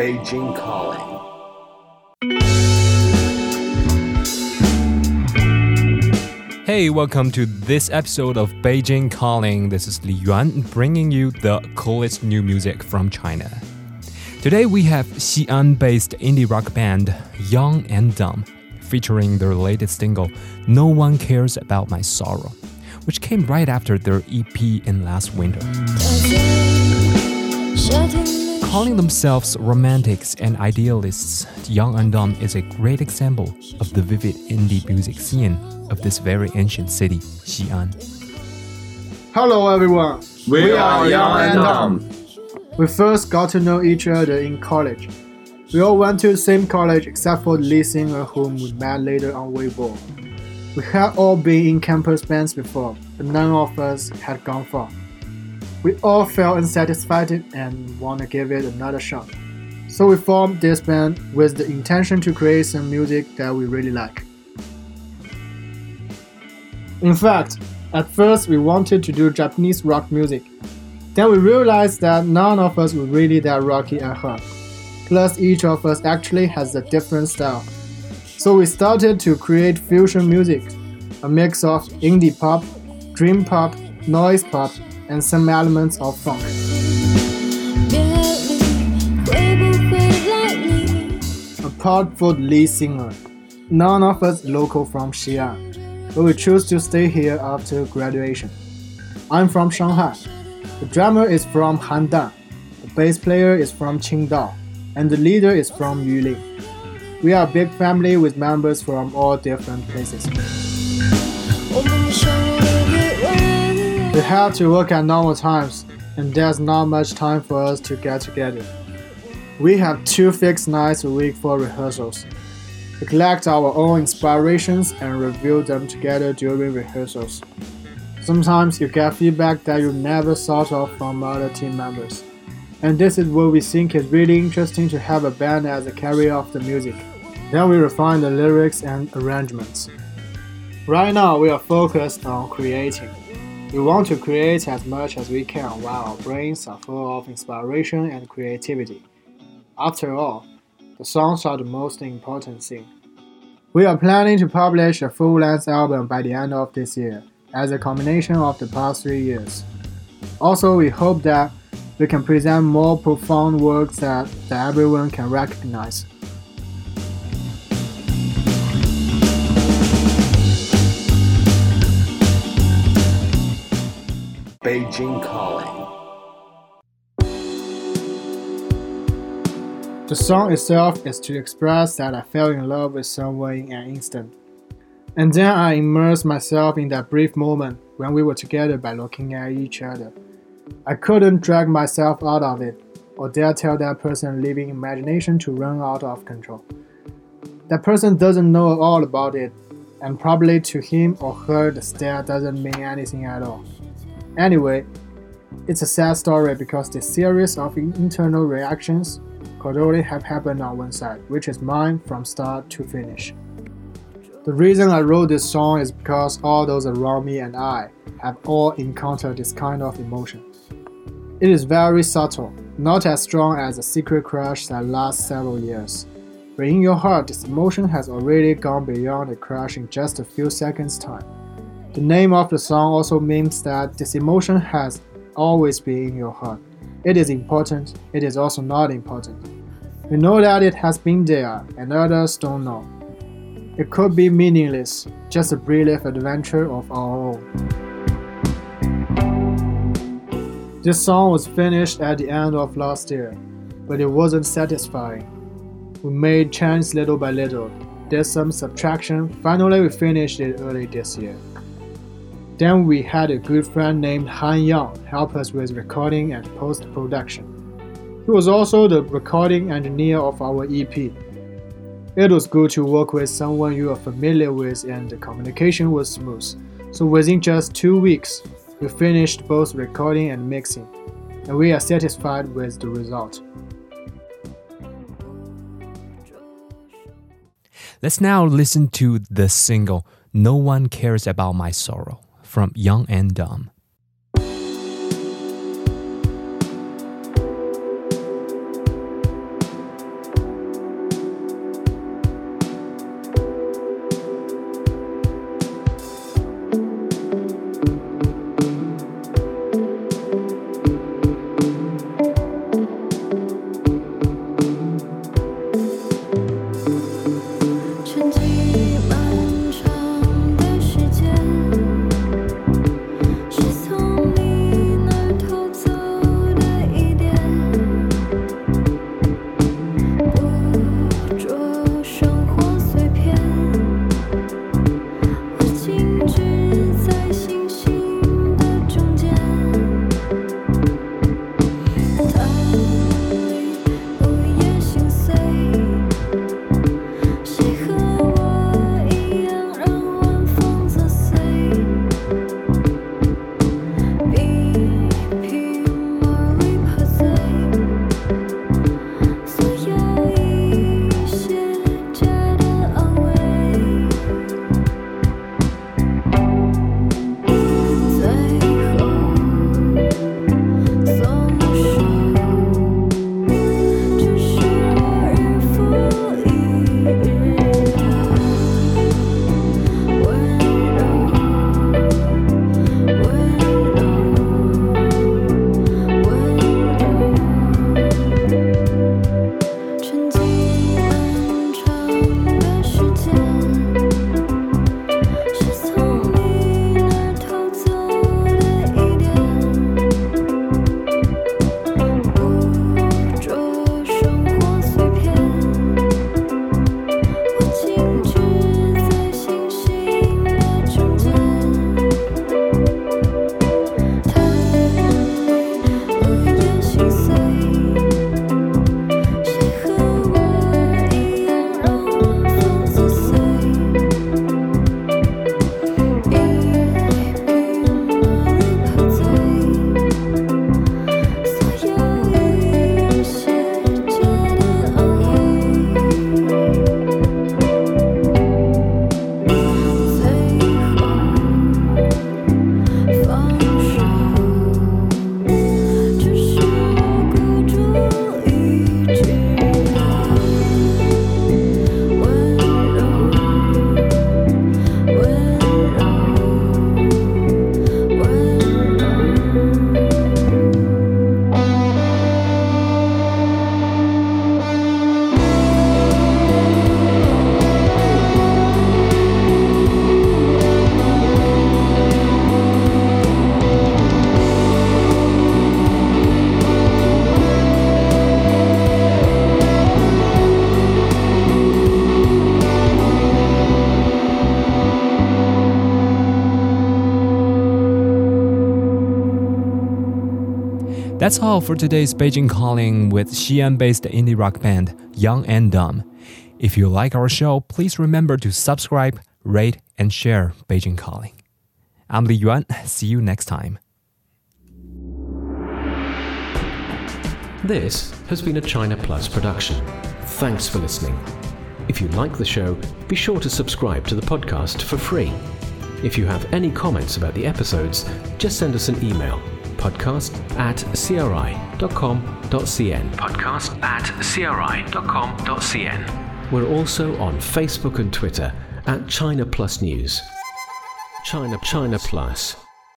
Beijing Calling. Hey, welcome to this episode of Beijing Calling. This is Li Yuan bringing you the coolest new music from China. Today we have Xi'an based indie rock band Young and Dumb featuring their latest single, No One Cares About My Sorrow, which came right after their EP in last winter. Calling themselves romantics and idealists, Young and Dumb is a great example of the vivid indie music scene of this very ancient city, Xi'an. Hello, everyone. We are Young and Dumb. We first got to know each other in college. We all went to the same college except for lead singer, whom we met later on Weibo. We had all been in campus bands before, but none of us had gone far. We all felt unsatisfied and want to give it another shot. So we formed this band with the intention to create some music that we really like. In fact, at first we wanted to do Japanese rock music. Then we realized that none of us were really that rocky at heart. Plus, each of us actually has a different style. So we started to create fusion music, a mix of indie pop, dream pop, noise pop, and some elements of funk. Apart for the lead singer, none of us local from Xi'an, but we choose to stay here after graduation. I'm from Shanghai. The drummer is from Handan, the bass player is from Qingdao, and the leader is from Yulin. We are a big family with members from all different places. We have to work at normal times, and there's not much time for us to get together. We have two fixed nights a week for rehearsals. We collect our own inspirations and review them together during rehearsals. Sometimes you get feedback that you never thought of from other team members. And this is what we think is really interesting to have a band as a carrier of the music. Then we refine the lyrics and arrangements. Right now, we are focused on creating. We want to create as much as we can while our brains are full of inspiration and creativity. After all, the songs are the most important thing. We are planning to publish a full length album by the end of this year, as a combination of the past three years. Also, we hope that we can present more profound works that, that everyone can recognize. Beijing Calling. The song itself is to express that I fell in love with someone in an instant. And then I immersed myself in that brief moment when we were together by looking at each other. I couldn't drag myself out of it, or dare tell that person living imagination to run out of control. That person doesn't know all about it, and probably to him or her the stare doesn't mean anything at all. Anyway, it's a sad story because the series of internal reactions could only have happened on one side, which is mine from start to finish. The reason I wrote this song is because all those around me and I have all encountered this kind of emotion. It is very subtle, not as strong as a secret crush that lasts several years. But in your heart, this emotion has already gone beyond a crush in just a few seconds' time. The name of the song also means that this emotion has always been in your heart. It is important, it is also not important. We know that it has been there, and others don't know. It could be meaningless, just a brief adventure of our own. This song was finished at the end of last year, but it wasn't satisfying. We made changes little by little, did some subtraction, finally we finished it early this year. Then we had a good friend named Han Yang help us with recording and post production. He was also the recording engineer of our EP. It was good to work with someone you are familiar with and the communication was smooth. So within just two weeks, we finished both recording and mixing, and we are satisfied with the result. Let's now listen to the single No One Cares About My Sorrow from Young and Dumb. That's all for today's Beijing Calling with Xi'an based indie rock band Young and Dumb. If you like our show, please remember to subscribe, rate, and share Beijing Calling. I'm Li Yuan. See you next time. This has been a China Plus production. Thanks for listening. If you like the show, be sure to subscribe to the podcast for free. If you have any comments about the episodes, just send us an email podcast at cri.com.cn. Podcast at cri.com.cn. We're also on Facebook and Twitter at China Plus News. China China Plus.